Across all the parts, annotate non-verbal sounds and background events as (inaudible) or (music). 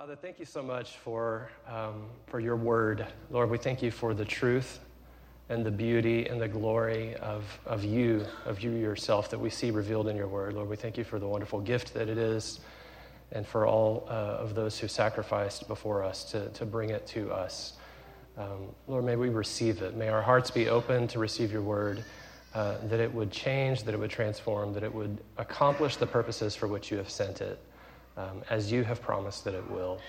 Father, thank you so much for, um, for your word. Lord, we thank you for the truth and the beauty and the glory of, of you, of you yourself that we see revealed in your word. Lord, we thank you for the wonderful gift that it is and for all uh, of those who sacrificed before us to, to bring it to us. Um, Lord, may we receive it. May our hearts be open to receive your word, uh, that it would change, that it would transform, that it would accomplish the purposes for which you have sent it um, as you have promised that it will.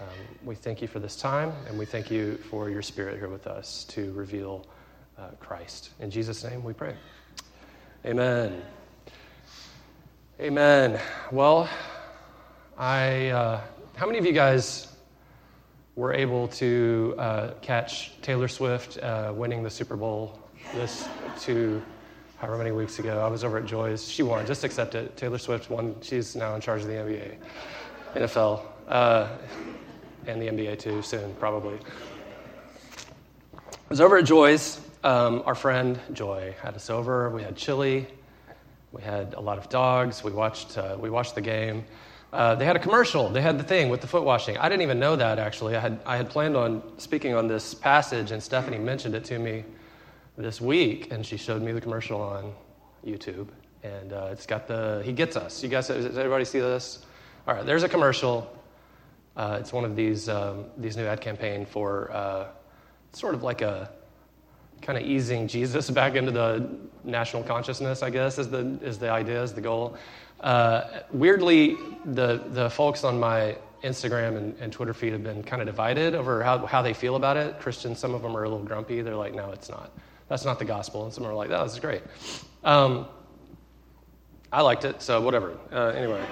Um, we thank you for this time, and we thank you for your spirit here with us to reveal uh, Christ. In Jesus' name we pray. Amen. Amen. Well, I, uh, how many of you guys were able to uh, catch Taylor Swift uh, winning the Super Bowl this two however many weeks ago. I was over at Joy's. She won. Just accept it. Taylor Swift won. She's now in charge of the NBA, NFL, uh, and the NBA too, soon, probably. I was over at Joy's. Um, our friend Joy had us over. We had chili. We had a lot of dogs. We watched, uh, we watched the game. Uh, they had a commercial. They had the thing with the foot washing. I didn't even know that, actually. I had, I had planned on speaking on this passage, and Stephanie mentioned it to me this week, and she showed me the commercial on YouTube, and uh, it's got the He Gets Us. You guys, does everybody see this? All right, there's a commercial. Uh, it's one of these um, these new ad campaign for uh, sort of like a kind of easing Jesus (laughs) back into the national consciousness. I guess is the is the idea, is the goal. Uh, weirdly, the the folks on my Instagram and, and, Twitter feed have been kind of divided over how, how they feel about it. Christians, some of them are a little grumpy. They're like, no, it's not. That's not the gospel. And some are like, oh, this is great. Um, I liked it, so whatever. Uh, anyway.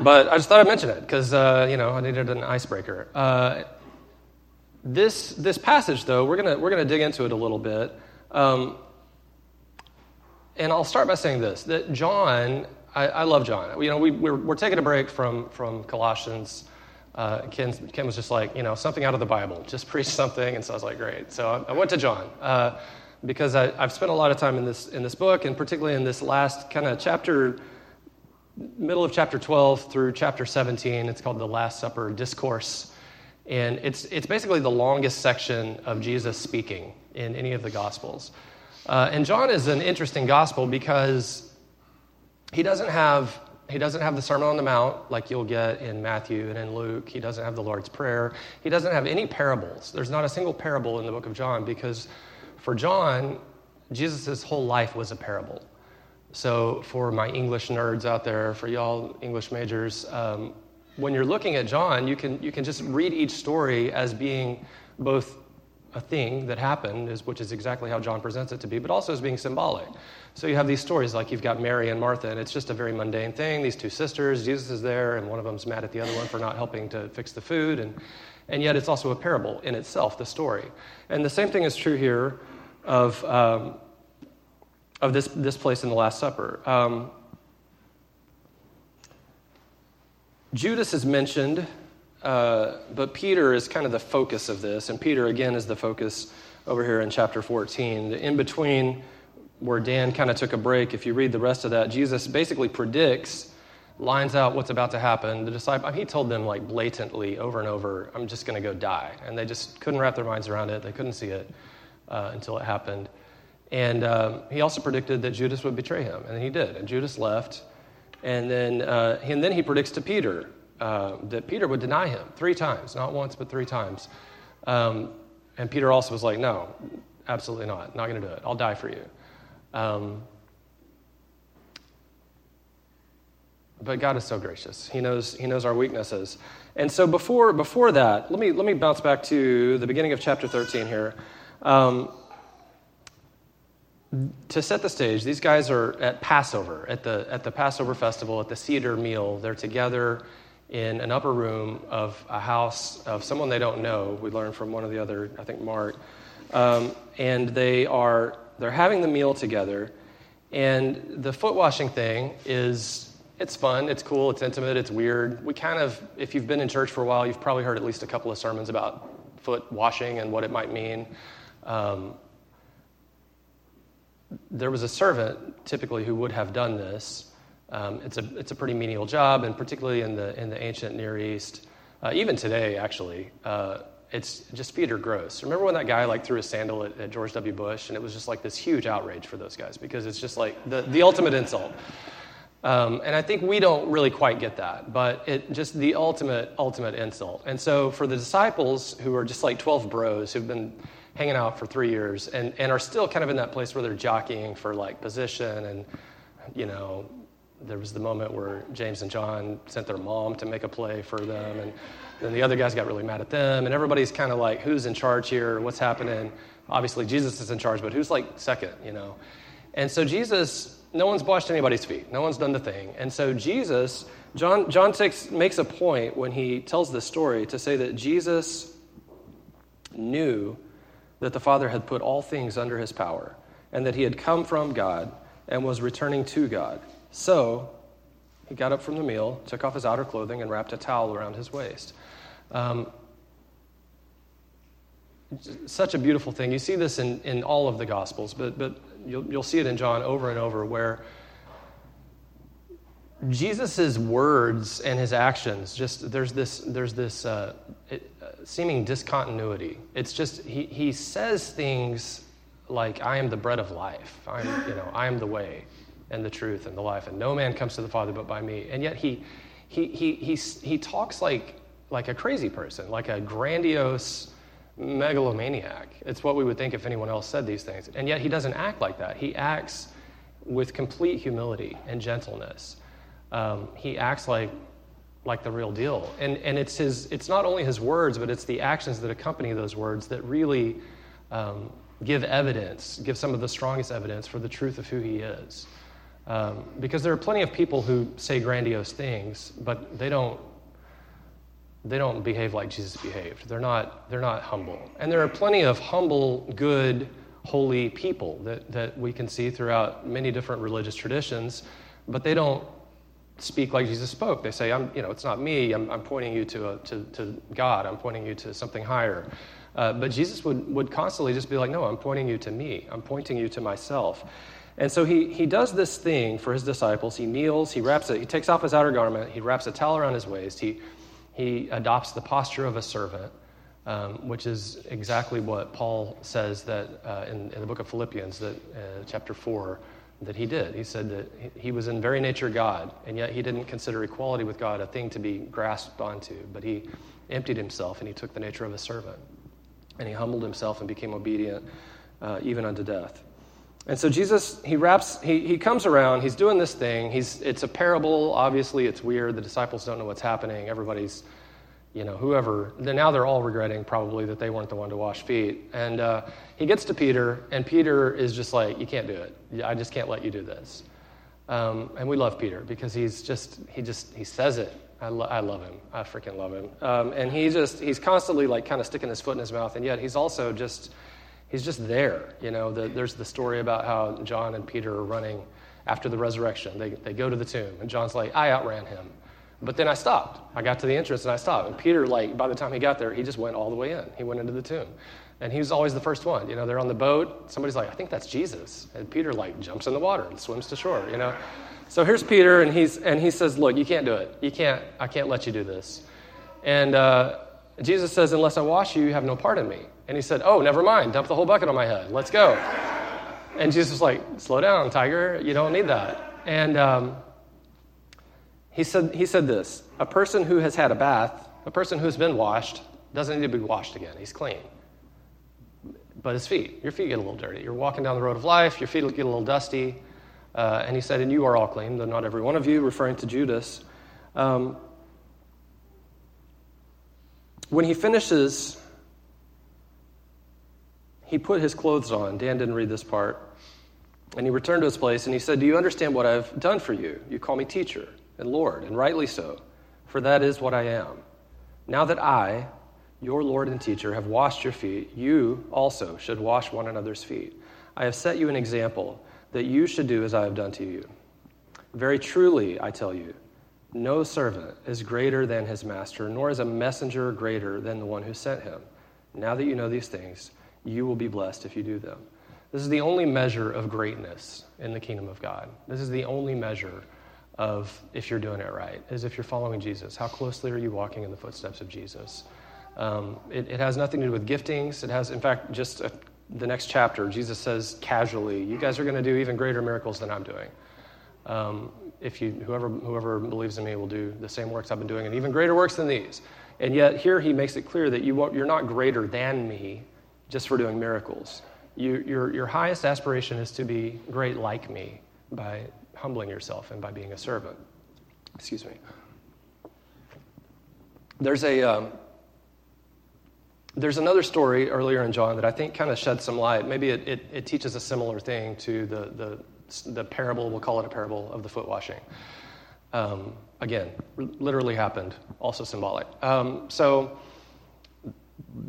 But I just thought I'd mention it because, uh, you know, I needed an icebreaker. Uh, this, this passage, though, we're going we're gonna dig into it a little bit. Um, and I'll start by saying this that John, I, I love John. You know, we, we're, we're taking a break from, from Colossians uh, Ken, Ken, was just like, you know, something out of the Bible, just preach something. And so I was like, great. So I, I went to John uh, because I, have spent a lot of time in this, in this book, and particularly in this last kind of chapter, middle of chapter 12 through chapter 17. It's called the Last Supper Discourse. And it's, it's basically the longest section of Jesus speaking in any of the Gospels. Uh, and John is an interesting gospel because he doesn't have he doesn't have the Sermon on the Mount like you'll get in Matthew and in Luke. He doesn't have the Lord's Prayer. He doesn't have any parables. There's not a single parable in the book of John because for John, Jesus' whole life was a parable. So, for my English nerds out there, for y'all English majors, um, when you're looking at John, you can, you can just read each story as being both a thing that happened, which is exactly how John presents it to be, but also as being symbolic. So you have these stories like you've got Mary and Martha, and it's just a very mundane thing. These two sisters, Jesus is there, and one of them's mad at the other one for not helping to fix the food, and, and yet it's also a parable in itself, the story. And the same thing is true here of, um, of this, this place in the Last Supper. Um, Judas is mentioned uh, but Peter is kind of the focus of this, and Peter, again, is the focus over here in chapter 14. In between where Dan kind of took a break, if you read the rest of that, Jesus basically predicts, lines out what's about to happen. The disciple, he told them like blatantly over and over, I'm just going to go die. And they just couldn't wrap their minds around it. They couldn't see it uh, until it happened. And um, he also predicted that Judas would betray him, and he did. And Judas left. And then, uh, and then he predicts to Peter uh, that Peter would deny him three times, not once, but three times. Um, and Peter also was like, No, absolutely not. Not going to do it. I'll die for you. Um, but God is so gracious. He knows, he knows our weaknesses. And so before, before that, let me, let me bounce back to the beginning of chapter 13 here. Um, to set the stage, these guys are at Passover, at the, at the Passover festival, at the Seder meal. They're together in an upper room of a house of someone they don't know. We learned from one of the other, I think Mark. Um, and they are they're having the meal together. And the foot washing thing is it's fun, it's cool, it's intimate, it's weird. We kind of, if you've been in church for a while, you've probably heard at least a couple of sermons about foot washing and what it might mean. Um, there was a servant typically who would have done this um, it's, a, it's a pretty menial job, and particularly in the, in the ancient Near East, Uh, even today, actually, uh, it's just Peter Gross. Remember when that guy like threw a sandal at, at, George W. Bush, and it was just like this huge outrage for those guys because it's just like the, the ultimate insult. Um, and I think we don't really quite get that, but it just the ultimate, ultimate insult. And so for the disciples who are just like 12 bros who've been hanging out for three years and, and are still kind of in that place where they're jockeying for like position and, you know, there was the moment where James and John sent their mom to make a play for them, and then the other guys got really mad at them, and everybody's kind of like, who's in charge here? What's happening? Obviously, Jesus is in charge, but who's like second, you know? And so Jesus, no one's washed anybody's feet, no one's done the thing. And so Jesus, John, John 6 makes a point when he tells this story to say that Jesus knew that the Father had put all things under his power, and that he had come from God and was returning to God. So he got up from the meal, took off his outer clothing, and wrapped a towel around his waist. Um, such a beautiful thing. You see this in, in all of the Gospels, but, but you'll, you'll see it in John over and over where Jesus' words and his actions just there's this there's this uh, it, uh, seeming discontinuity. It's just he, he says things like I am the bread of life. I'm you know I am the way and the truth and the life, and no man comes to the Father but by me. And yet he, he, he, he, he talks like, like a crazy person, like a grandiose megalomaniac. It's what we would think if anyone else said these things. And yet he doesn't act like that. He acts with complete humility and gentleness. Um, he acts like, like the real deal. And, and it's, his, it's not only his words, but it's the actions that accompany those words that really um, give evidence, give some of the strongest evidence for the truth of who he is. Um, because there are plenty of people who say grandiose things, but they don't, they don't behave like Jesus behaved. They're not, they're not humble. And there are plenty of humble, good, holy people that, that we can see throughout many different religious traditions, but they don't speak like Jesus spoke. They say, I'm, you know, it's not me, I'm, I'm pointing you to, a, to, to God, I'm pointing you to something higher. Uh, but Jesus would, would constantly just be like, No, I'm pointing you to me, I'm pointing you to myself. And so he, he does this thing for his disciples. He kneels, he wraps it, he takes off his outer garment, he wraps a towel around his waist, he, he adopts the posture of a servant, um, which is exactly what Paul says that uh, in, in, the book of Philippians, that uh, chapter 4, that he did. He said that he was in very nature God, and yet he didn't consider equality with God a thing to be grasped onto, but he emptied himself and he took the nature of a servant. And he humbled himself and became obedient uh, even unto death. And so Jesus, he wraps, he, he comes around, he's doing this thing. He's, it's a parable. Obviously, it's weird. The disciples don't know what's happening. Everybody's, you know, whoever, now they're all regretting probably that they weren't the one to wash feet. And uh, he gets to Peter, and Peter is just like, You can't do it. I just can't let you do this. Um, and we love Peter because he's just, he just, he says it. I, lo- I love him. I freaking love him. Um, and he just, he's constantly like kind of sticking his foot in his mouth, and yet he's also just, he's just there. You know, the, there's the story about how John and Peter are running after the resurrection. They, they go to the tomb, and John's like, I outran him. But then I stopped. I got to the entrance and I stopped. And Peter, like, by the time he got there, he just went all the way in. He went into the tomb. And he was always the first one. You know, they're on the boat. Somebody's like, I think that's Jesus. And Peter, like, jumps in the water and swims to shore, you know. So here's Peter, and, he's, and he says, Look, you can't do it. You can't, I can't let you do this. And uh, Jesus says, Unless I wash you, you have no part in me. And he said, Oh, never mind. Dump the whole bucket on my head. Let's go. And Jesus was like, Slow down, tiger. You don't need that. And um, he, said, he said this A person who has had a bath, a person who's been washed, doesn't need to be washed again. He's clean. But his feet, your feet get a little dirty. You're walking down the road of life, your feet get a little dusty. Uh, and he said, And you are all clean, though not every one of you, referring to Judas. Um, when he finishes he put his clothes on. Dan didn't read this part. And he returned to his place and he said, Do you understand what I've done for you? You call me teacher and Lord, and rightly so, for that is what I am. Now that I, your Lord and teacher, have washed your feet, you also should wash one another's feet. I have set you an example that you should do as I have done to you. Very truly, I tell you, no servant is greater than his master, nor is a messenger greater than the one who sent him. Now that you know these things, you will be blessed if you do them. This is the only measure of greatness in the kingdom of God. This is the only measure of if you're doing it right, is if you're following Jesus. How closely are you walking in the footsteps of Jesus? Um, it, it, has nothing to do with giftings. It has, in fact, just a, the next chapter, Jesus says casually, You guys are going to do even greater miracles than I'm doing. Um, if you, whoever, whoever believes in me will do the same works I've been doing and even greater works than these. And yet, here he makes it clear that you, you're not greater than me just for doing miracles. You, your, your highest aspiration is to be great like me by humbling yourself and by being a servant. Excuse me. There's a. Um, there's another story earlier in John that I think kind of sheds some light. Maybe it, it, it teaches a similar thing to the, the the parable, we'll call it a parable of the foot washing. Um, again, literally happened, also symbolic. Um, so,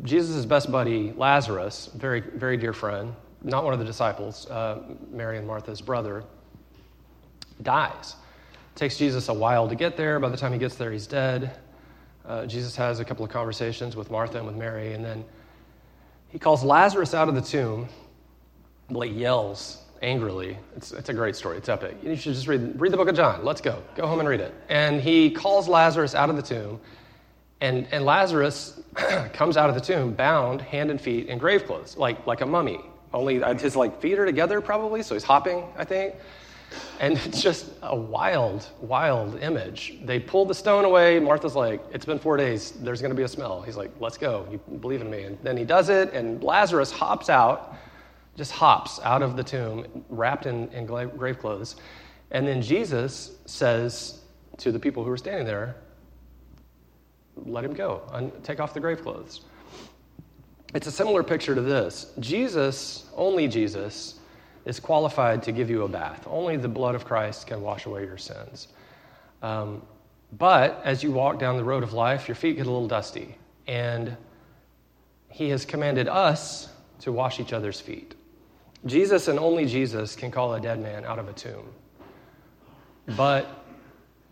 Jesus' best buddy, Lazarus, very, very dear friend, not one of the disciples, uh, Mary and Martha's brother, dies. It takes Jesus a while to get there. By the time he gets there, he's dead. Uh, Jesus has a couple of conversations with Martha and with Mary, and then he calls Lazarus out of the tomb, like yells angrily. It's, it's a great story. It's epic. You should just read, read the book of John. Let's go. Go home and read it. And he calls Lazarus out of the tomb, and, and Lazarus (clears throat) comes out of the tomb bound, hand and feet, in grave clothes, like, like a mummy. Only uh, his like feet are together probably, so he's hopping, I think. And it's just a wild, wild image. They pull the stone away. Martha's like, It's been four days. There's going to be a smell. He's like, Let's go. You believe in me. And then he does it, and Lazarus hops out just hops out of the tomb, wrapped in, in grave clothes. And then Jesus says to the people who were standing there, let him go, un- take off the grave clothes. It's a similar picture to this. Jesus, only Jesus, is qualified to give you a bath. Only the blood of Christ can wash away your sins. Um, but as you walk down the road of life, your feet get a little dusty. And he has commanded us to wash each other's feet. Jesus and only Jesus can call a dead man out of a tomb. But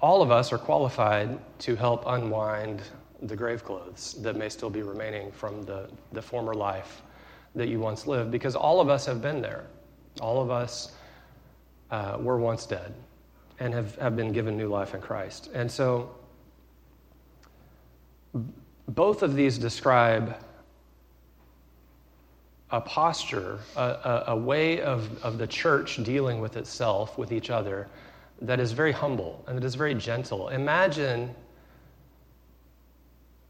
all of us are qualified to help unwind the grave clothes that may still be remaining from the, the former life that you once lived, because all of us have been there. All of us uh, were once dead and have, have been given new life in Christ. And so, both of these describe a posture, a, a, a, way of, of the church dealing with itself, with each other, that is very humble and that is very gentle. Imagine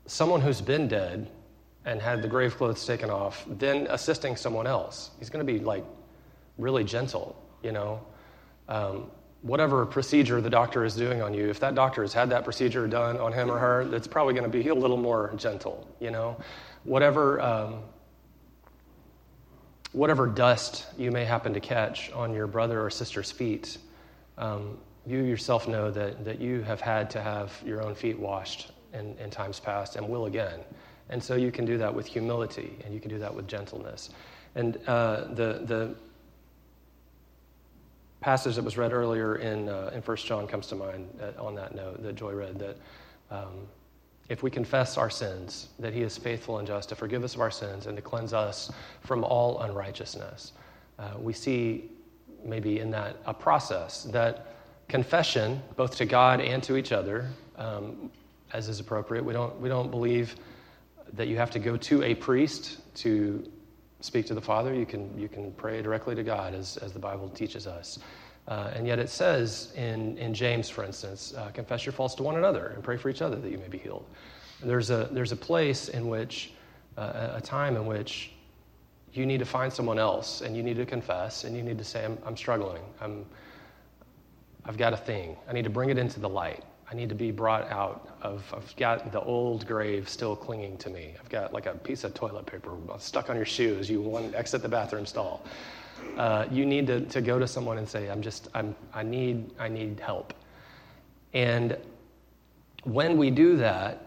someone who's been dead and had the grave clothes taken off, then assisting someone else. He's going to be like really gentle, you know. Um, whatever procedure the doctor is doing on you, if that doctor has had that procedure done on him or her, it's probably going to be a little more gentle, you know. Whatever. Um, whatever dust you may happen to catch on your brother or sister's feet, um, you yourself know that, that you have had to have your own feet washed in, in times past and will again. And so you can do that with humility and you can do that with gentleness. And uh, the, the passage that was read earlier in, uh, in 1 John comes to mind uh, on that note that Joy read that um, if we confess our sins, that he is faithful and just to forgive us of our sins and to cleanse us from all unrighteousness. Uh, we see maybe in that a process that confession, both to God and to each other, um, as is appropriate. We don't, we don't believe that you have to go to a priest to speak to the Father. You can, you can pray directly to God, as, as the Bible teaches us. Uh, and yet it says in, in James, for instance, uh, confess your faults to one another and pray for each other that you may be healed. There's a, there's a place in which, uh, a time in which you need to find someone else and you need to confess and you need to say, I'm, I'm struggling. I'm, I've got a thing. I need to bring it into the light. I need to be brought out of, I've got the old grave still clinging to me. I've got like a piece of toilet paper stuck on your shoe as you want to exit the bathroom stall. Uh, you need to, to go to someone and say, I'm just, I'm, I, need, I need help. And when we do that,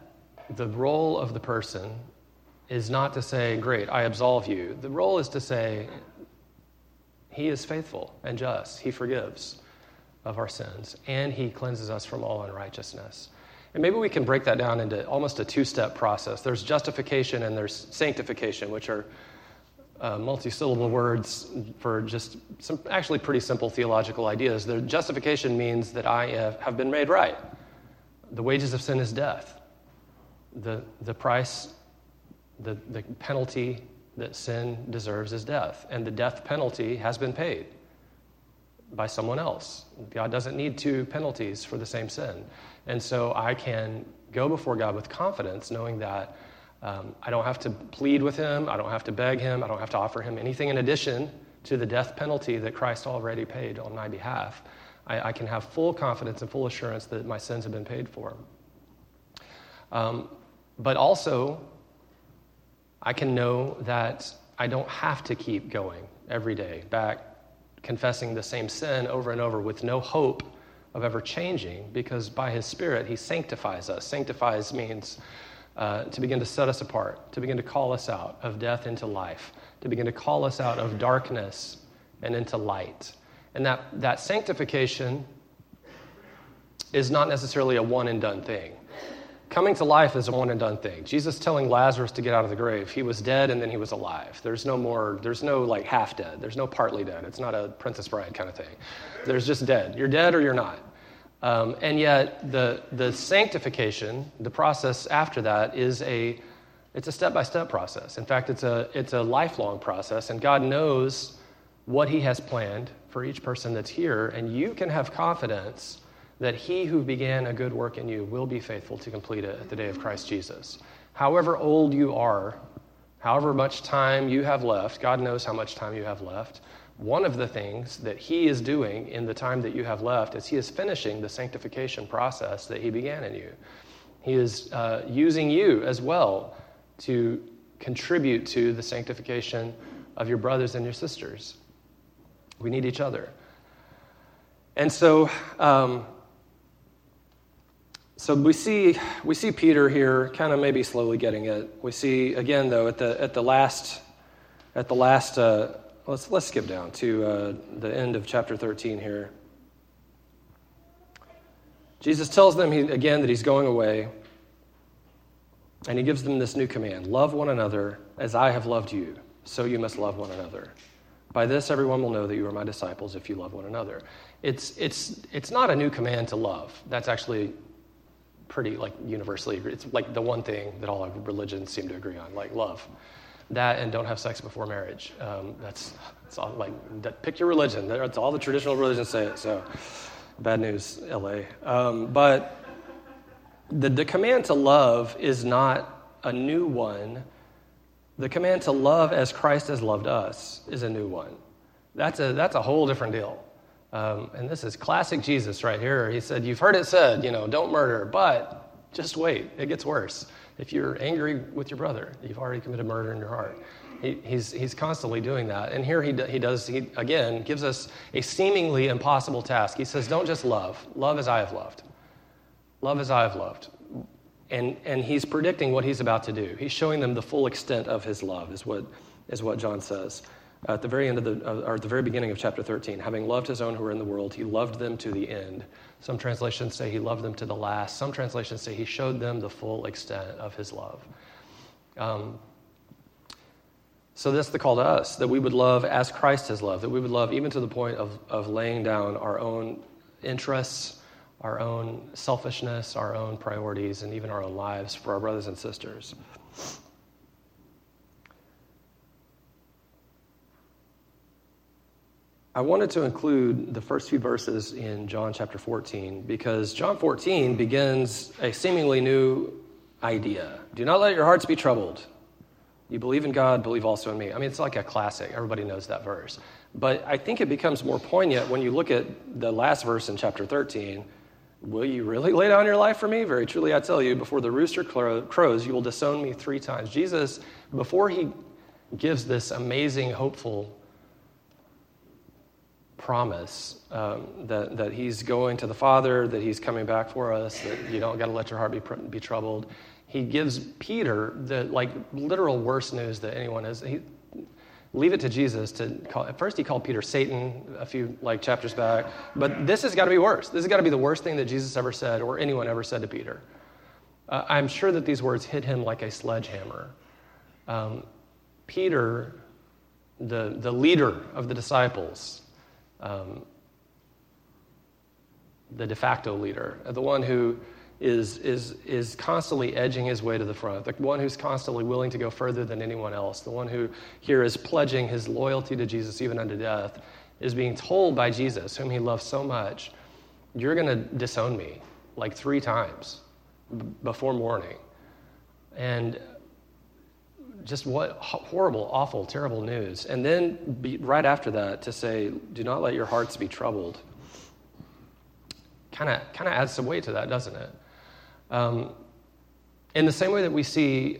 the role of the person is not to say, Great, I absolve you. The role is to say, He is faithful and just. He forgives of our sins, and He cleanses us from all unrighteousness. And maybe we can break that down into almost a two step process. There's justification and there's sanctification, which are uh, multi-syllable words for just some actually pretty simple theological ideas. The justification means that I have, have been made right. The wages of sin is death. The, the price, the, the penalty that sin deserves is death. And the death penalty has been paid by someone else. God doesn't need two penalties for the same sin. And so I can go before God with confidence, knowing that um, I don't have to plead with Him, I don't have to beg Him, I don't have to offer Him anything in addition to the death penalty that Christ already paid on my behalf. I, I can have full confidence and full assurance that my sins have been paid for. Um, but also, I can know that I don't have to keep going every day back confessing the same sin over and over with no hope of ever changing because by his spirit he sanctifies us sanctifies means uh, to begin to set us apart to begin to call us out of death into life to begin to call us out of darkness and into light and that, that sanctification is not necessarily a one and done thing Coming to life is a one and done thing. Jesus telling Lazarus to get out of the grave. He was dead and then he was alive. There's no more, there's no like half dead. There's no partly dead. It's not a Princess Bride kind of thing. There's just dead. You're dead or you're not. Um, and yet the, the sanctification, the process after that is a, it's a step-by-step process. In fact, it's a, it's a lifelong process and God knows what he has planned for each person that's here. And you can have confidence that he who began a good work in you will be faithful to complete it at the day of Christ Jesus. However old you are, however much time you have left, God knows how much time you have left. One of the things that he is doing in the time that you have left is he is finishing the sanctification process that he began in you. He is uh, using you as well to contribute to the sanctification of your brothers and your sisters. We need each other. And so, um, so we see, we see Peter here kind of maybe slowly getting it. We see, again, though, at the, at the last, at the last uh, let's, let's skip down to uh, the end of chapter 13 here. Jesus tells them he, again that he's going away, and he gives them this new command Love one another as I have loved you, so you must love one another. By this, everyone will know that you are my disciples if you love one another. It's, it's, it's not a new command to love. That's actually pretty like universally agreed. It's like the one thing that all religions seem to agree on, like love. That and don't have sex before marriage. Um, that's, that's all, like that, pick your religion. That's all the traditional religions say it. So bad news, LA. Um, but the, the command to love is not a new one. The command to love as Christ has loved us is a new one. That's a, that's a whole different deal. Um, and this is classic Jesus right here. He said, You've heard it said, you know, don't murder, but just wait, it gets worse. If you're angry with your brother, you've already committed murder in your heart. He, he's, he's constantly doing that. And here he, he does, he again gives us a seemingly impossible task. He says, Don't just love, love as I have loved. Love as I have loved. And, and he's predicting what he's about to do. He's showing them the full extent of his love, is what, is what John says at the very end of the, or at the very beginning of chapter 13, having loved his own who were in the world, he loved them to the end. Some translations say he loved them to the last. Some translations say he showed them the full extent of his love. Um, so that's the call to us that we would love as Christ has loved, that we would love even to the point of, of laying down our own interests, our own selfishness, our own priorities, and even our own lives for our brothers and sisters. I wanted to include the first few verses in John chapter 14 because John 14 begins a seemingly new idea. Do not let your hearts be troubled. You believe in God, believe also in me. I mean, it's like a classic. Everybody knows that verse. But I think it becomes more poignant when you look at the last verse in chapter 13. Will you really lay down your life for me? Very truly, I tell you, before the rooster crows, you will disown me three times. Jesus, before he gives this amazing, hopeful promise um, that, that he's going to the Father, that he's coming back for us, that you don't got to let your heart be, be troubled. He gives Peter the like literal worst news that anyone has. He, leave it to Jesus to call. At first, he called Peter Satan a few like chapters back, but this has got to be worse. This has got to be the worst thing that Jesus ever said or anyone ever said to Peter. Uh, I'm sure that these words hit him like a sledgehammer. Um, Peter the, the leader of the disciples, um, the de facto leader, the one who is, is, is constantly edging his way to the front, the one who's constantly willing to go further than anyone else, the one who here is pledging his loyalty to Jesus even unto death, is being told by Jesus, whom he loves so much, You're going to disown me like three times before morning. And just what horrible, awful, terrible news. And then be, right after that to say, Do not let your hearts be troubled kind of kind of adds some weight to that, doesn't it? Um, in the same way that we see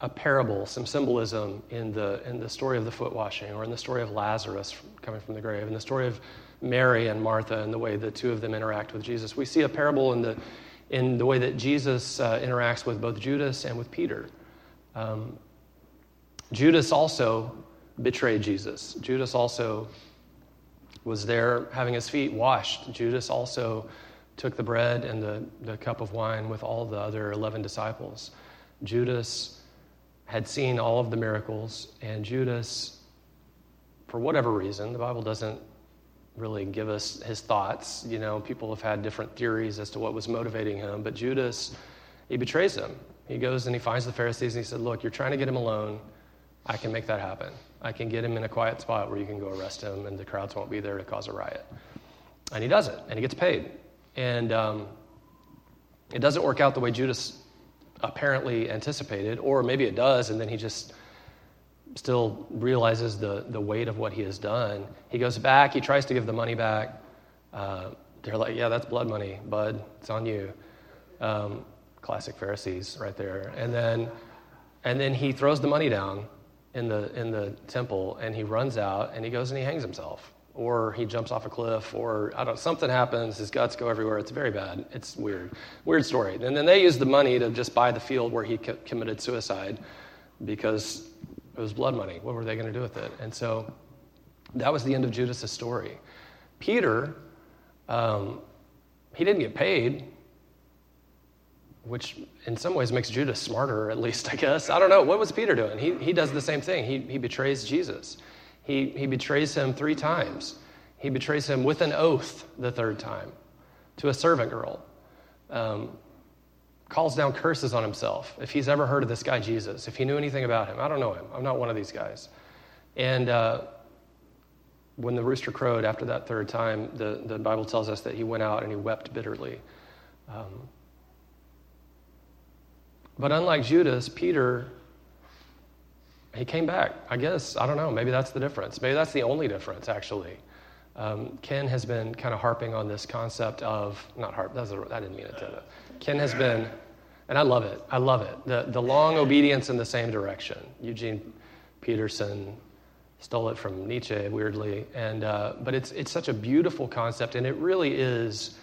a parable, some symbolism in the, in the story of the foot washing, or in the story of Lazarus coming from the grave, in the story of Mary and Martha and the way the two of them interact with Jesus. We see a parable in the, in the way that Jesus uh, interacts with both Judas and with Peter. Um, Judas also betrayed Jesus. Judas also was there having his feet washed. Judas also took the bread and the, the cup of wine with all the other 11 disciples. Judas had seen all of the miracles, and Judas, for whatever reason, the Bible doesn't really give us his thoughts. You know, people have had different theories as to what was motivating him, but Judas, he betrays him. He goes and he finds the Pharisees and he said, Look, you're trying to get him alone. I can make that happen. I can get him in a quiet spot where you can go arrest him and the crowds won't be there to cause a riot. And he does it, and he gets paid. And um, it doesn't work out the way Judas apparently anticipated, or maybe it does, and then he just still realizes the, the weight of what he has done. He goes back, he tries to give the money back. Uh, they're like, yeah, that's blood money, bud. It's on you. Um, classic Pharisees right there. And then, and then he throws the money down in the, in the temple and he runs out and he goes and he hangs himself or he jumps off a cliff, or I don't, something happens, his guts go everywhere. It's very bad. It's weird. Weird story. And then they use the money to just buy the field where he co- committed suicide because it was blood money. What were they going to do with it? And so that was the end of Judas' story. Peter, um, he didn't get paid, which in some ways makes Judas smarter, at least, I guess. I don't know. What was Peter doing? He, he does the same thing. He, he betrays Jesus. He, he betrays him three times. He betrays him with an oath the third time to a servant girl. Um, calls down curses on himself. If he's ever heard of this guy Jesus, if he knew anything about him, I don't know him. I'm not one of these guys. And uh, when the rooster crowed after that third time, the, the Bible tells us that he went out and he wept bitterly. Um, but unlike Judas, Peter he came back. I guess, I don't know, maybe that's the difference. Maybe that's the only difference, actually. Um, Ken has been kind of harping on this concept of, not harp, that's a, I didn't mean it to. Ken has been, and I love it, I love it, the, the long obedience in the same direction. Eugene Peterson stole it from Nietzsche, weirdly, and, uh, but it's, it's such a beautiful concept, and it really is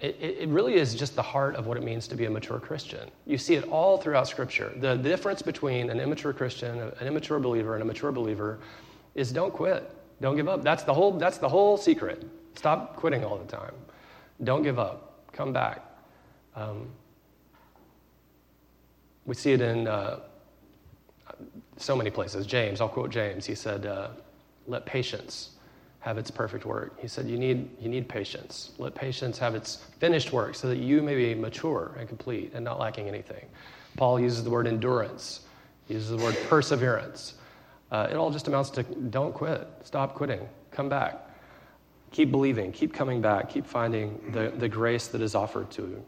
it, it, really is just the heart of what it means to be a mature Christian. You see it all throughout Scripture. The, the difference between an immature Christian, an immature believer, and a mature believer is don't quit. Don't give up. That's the whole, that's the whole secret. Stop quitting all the time. Don't give up. Come back. Um, we see it in uh, so many places. James, I'll quote James. He said, uh, Let patience have its perfect work. He said, you need, you need patience. Let patience have its finished work so that you may be mature and complete and not lacking anything. Paul uses the word endurance, he uses the word perseverance. Uh, it all just amounts to don't quit, stop quitting, come back. Keep believing, keep coming back, keep finding the, the grace that is offered to you.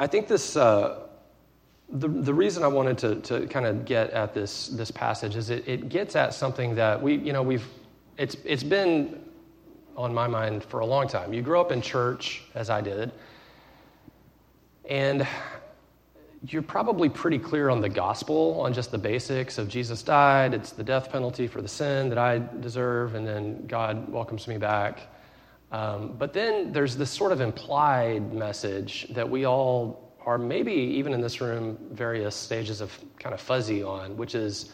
I think this. Uh, the, the reason I wanted to, to kind of get at this, this passage is it, it gets at something that we, you know, we've, it's, it's been on my mind for a long time. You grew up in church, as I did, and you're probably pretty clear on the gospel, on just the basics of Jesus died, it's the death penalty for the sin that I deserve, and then God welcomes me back. Um, but then there's this sort of implied message that we all are maybe even in this room various stages of kind of fuzzy on, which is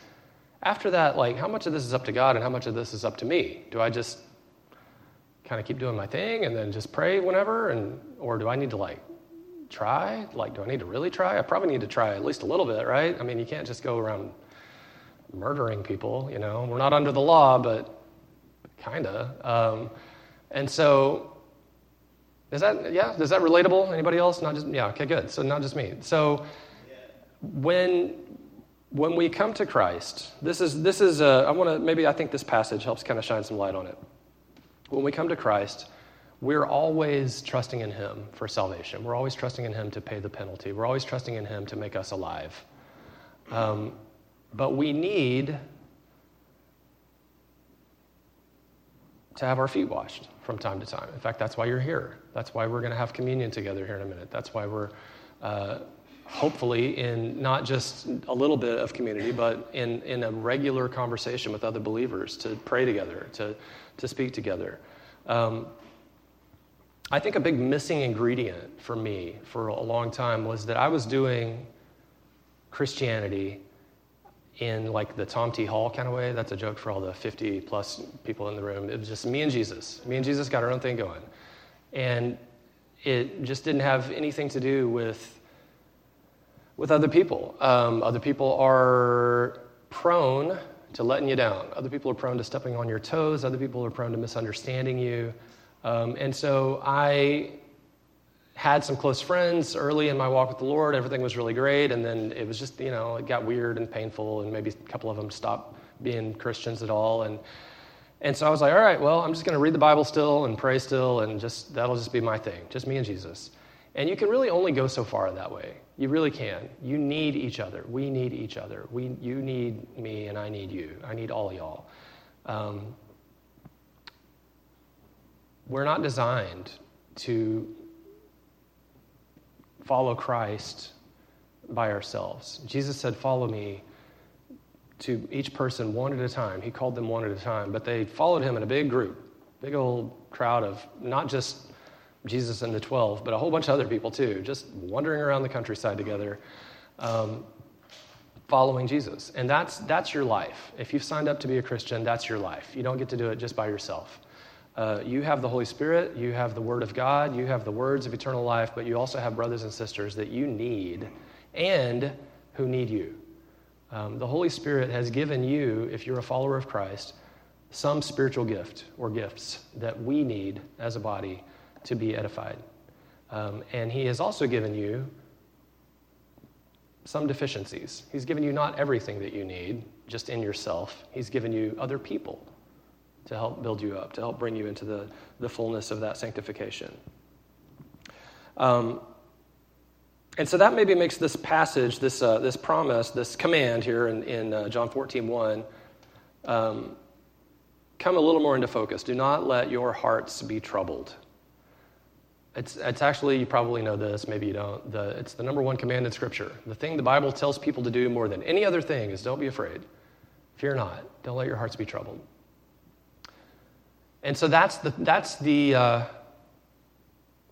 after that, like how much of this is up to God and how much of this is up to me? Do I just kind of keep doing my thing and then just pray whenever, and or do I need to like try? Like, do I need to really try? I probably need to try at least a little bit, right? I mean, you can't just go around murdering people, you know? We're not under the law, but kinda. Um, and so, is that, yeah, is that relatable? Anybody else? Not just, yeah, okay, good. So, not just me. So, when, when we come to Christ, this is, this is a, I want to, maybe I think this passage helps kind of shine some light on it. When we come to Christ, we're always trusting in Him for salvation. We're always trusting in Him to pay the penalty. We're always trusting in Him to make us alive. Um, but we need to have our feet washed from time to time. In fact, that's why you're here. That's why we're going to have communion together here in a minute. That's why we're uh, hopefully in not just a little bit of community, but in, in a regular conversation with other believers to pray together, to, to speak together. Um, I think a big missing ingredient for me for a long time was that I was doing Christianity in like the Tom T. Hall kind of way. That's a joke for all the 50 plus people in the room. It was just me and Jesus. Me and Jesus got our own thing going. And it just didn't have anything to do with, with other people. Um, other people are prone to letting you down. Other people are prone to stepping on your toes. Other people are prone to misunderstanding you. Um, and so I had some close friends early in my walk with the Lord. Everything was really great. And then it was just, you know, it got weird and painful. And maybe a couple of them stopped being Christians at all. And, and so I was like, all right, well, I'm just going to read the Bible still and pray still. And just, that'll just be my thing, just me and Jesus. And you can really only go so far that way. You really can. You need each other. We need each other. We, you need me, and I need you. I need all y'all. Um, we're not designed to follow Christ by ourselves. Jesus said, Follow me to each person one at a time. He called them one at a time, but they followed him in a big group, big old crowd of not just Jesus and the 12, but a whole bunch of other people too, just wandering around the countryside together, um, following Jesus. And that's, that's your life. If you've signed up to be a Christian, that's your life. You don't get to do it just by yourself. Uh, you have the Holy Spirit, you have the Word of God, you have the words of eternal life, but you also have brothers and sisters that you need and who need you. Um, the Holy Spirit has given you, if you're a follower of Christ, some spiritual gift or gifts that we need as a body to be edified. Um, and He has also given you some deficiencies. He's given you not everything that you need just in yourself, He's given you other people to help build you up, to help bring you into the, the fullness of that sanctification. Um, and so that maybe makes this passage, this, uh, this promise, this command here in, in uh, John 14, 1, um, come a little more into focus. Do not let your hearts be troubled. It's, it's actually, you probably know this, maybe you don't. The, it's the number one command in Scripture. The thing the Bible tells people to do more than any other thing is don't be afraid. Fear not. Don't let your hearts be troubled. And so that's the, that's the, uh,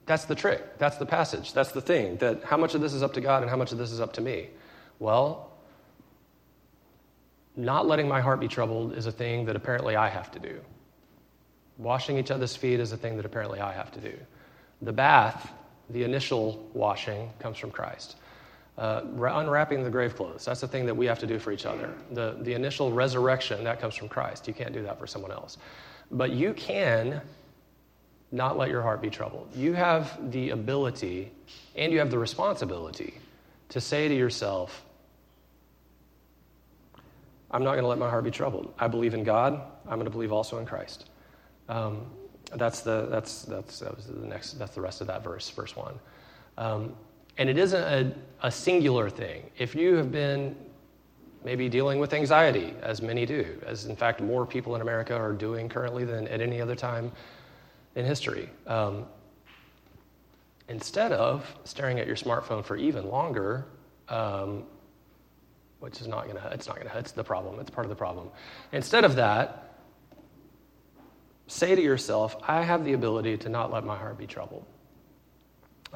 that's the trick. That's the passage. That's the thing. That how much of this is up to God and how much of this is up to me? Well, not letting my heart be troubled is a thing that apparently I have to do. Washing each other's feet is a thing that apparently I have to do. The bath, the initial washing, comes from Christ. Uh, unwrapping the grave clothes, that's the thing that we have to do for each other. The, the initial resurrection, that comes from Christ. You can't do that for someone else. But you can not let your heart be troubled. You have the ability and you have the responsibility to say to yourself, I'm not going to let my heart be troubled. I believe in God. I'm going to believe also in Christ. Um, that's the that's that's that was the next that's the rest of that verse, verse one. Um, and it isn't a, a singular thing. If you have been maybe dealing with anxiety, as many do, as in fact more people in America are doing currently than at any other time in history. Um, instead of staring at your smartphone for even longer, um, which is not to, it's not to, it's the problem, it's part of the problem. Instead of that, say to yourself, I have the ability to not let my heart be troubled.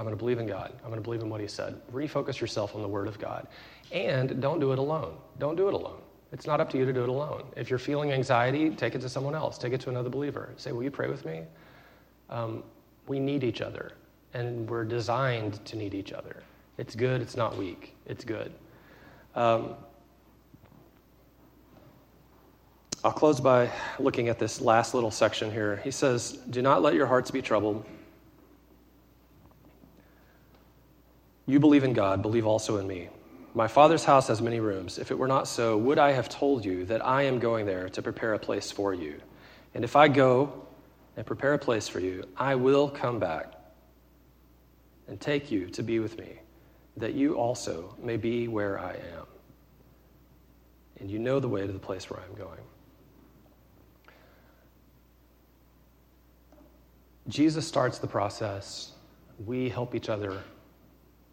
I'm going to believe in God. I'm going to believe in what He said. Refocus yourself on the Word of God. And don't do it alone. Don't do it alone. It's not up to you to do it alone. If you're feeling anxiety, take it to someone else. Take it to another believer. Say, Will you pray with me? Um, we need each other. and we're designed to need each other. It's good, it's not weak, it's good. Um, I'll close by looking at this last little section here. He says, Do not let your hearts be troubled. You believe in God, believe also in me. My Father's house has many rooms. If it were not so, would I have told you that I am going there to prepare a place for you? And if I go and prepare a place for you, I will come back and take you to be with me, that you also may be where I am. And you know the way to the place where I'm going. Jesus starts the process. We help each other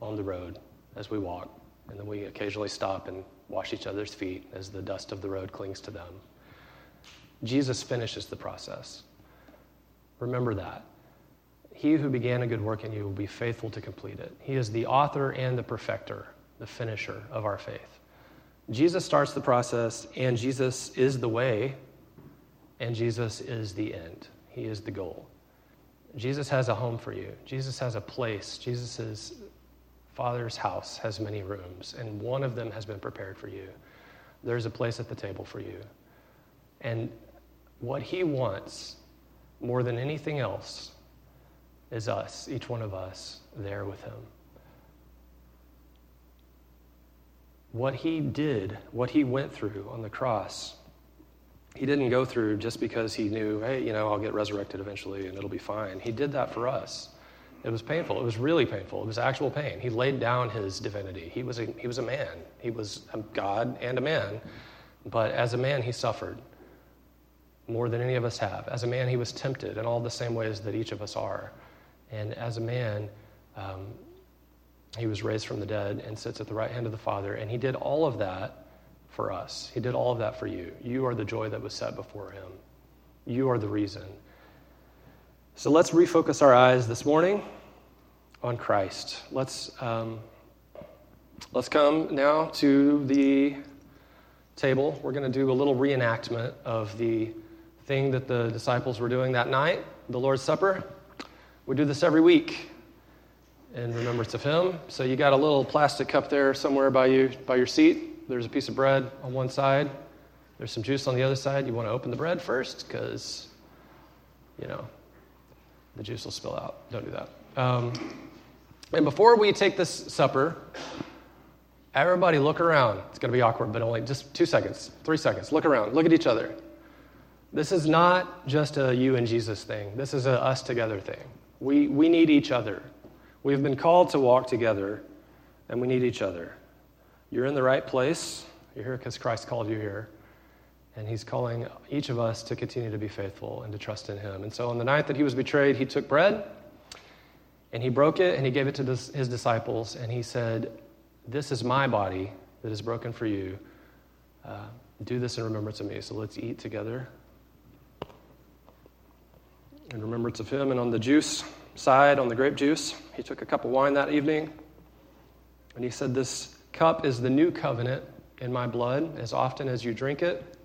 on the road as we walk, and then we occasionally stop and wash each other's feet as the dust of the road clings to them. Jesus finishes the process. Remember that. He who began a good work in you will be faithful to complete it. He is the author and the perfecter, the finisher of our faith. Jesus starts the process, and Jesus is the way, and Jesus is the end. He is the goal. Jesus has a home for you. Jesus has a place. Jesus' Father's house has many rooms, and one of them has been prepared for you. There's a place at the table for you. And what He wants more than anything else is us, each one of us, there with Him. What He did, what He went through on the cross, He didn't go through just because He knew, hey, you know, I'll get resurrected eventually and it'll be fine. He did that for us. It was painful. It was really painful. It was actual pain. He laid down his divinity. He was a, he was a man. He was a God and a man. But as a man, he suffered more than any of us have. As a man, he was tempted in all the same ways that each of us are. And as a man, um, he was raised from the dead and sits at the right hand of the Father. And he did all of that for us. He did all of that for you. You are the joy that was set before him. You are the reason. So let's refocus our eyes this morning on Christ. Let's, um, let's come now to the table. We're going to do a little reenactment of the thing that the disciples were doing that night, the Lord's Supper. We do this every week in remembrance of him. So you got a little plastic cup there somewhere by you by your seat. There's a piece of bread on one side. There's some juice on the other side. You want to open the bread first because you know the juice will spill out. Don't do that. Um, and before we take this supper, everybody look around. It's going to be awkward, but only just two seconds, three seconds. Look around. Look at each other. This is not just a you and Jesus thing, this is a us together thing. We, we need each other. We've been called to walk together, and we need each other. You're in the right place. You're here because Christ called you here. And he's calling each of us to continue to be faithful and to trust in him. And so on the night that he was betrayed, he took bread and he broke it and he gave it to his disciples. And he said, This is my body that is broken for you. Uh, do this in remembrance of me. So let's eat together in remembrance of him. And on the juice side, on the grape juice, he took a cup of wine that evening. And he said, This cup is the new covenant in my blood. As often as you drink it,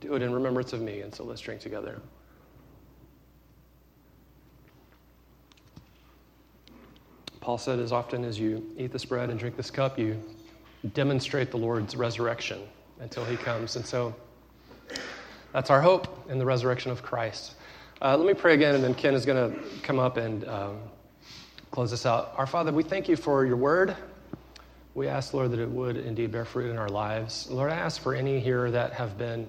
do it in remembrance of me. And so let's drink together. Paul said, As often as you eat this bread and drink this cup, you demonstrate the Lord's resurrection until he comes. And so that's our hope in the resurrection of Christ. Uh, let me pray again, and then Ken is going to come up and um, close this out. Our Father, we thank you for your word. We ask, Lord, that it would indeed bear fruit in our lives. Lord, I ask for any here that have been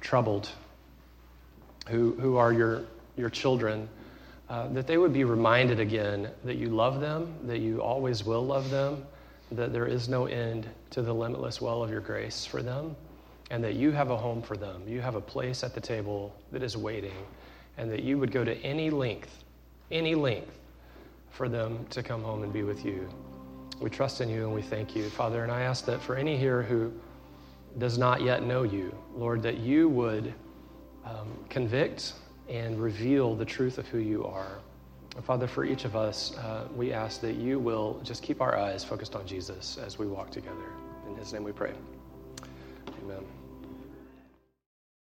troubled, who, who are your, your children, uh, that they would be reminded again that you love them, that you always will love them, that there is no end to the limitless well of your grace for them and that you have a home for them. You have a place at the table that is waiting, and that you would go to any length, any length, for them to come home and be with you. We trust in you and we thank you, Father. And I ask that for any here who does not yet know you, Lord, that you would um, convict and reveal the truth of who you are. And Father, for each of us, uh, we ask that you will just keep our eyes focused on Jesus as we walk together. In his name we pray. Amen.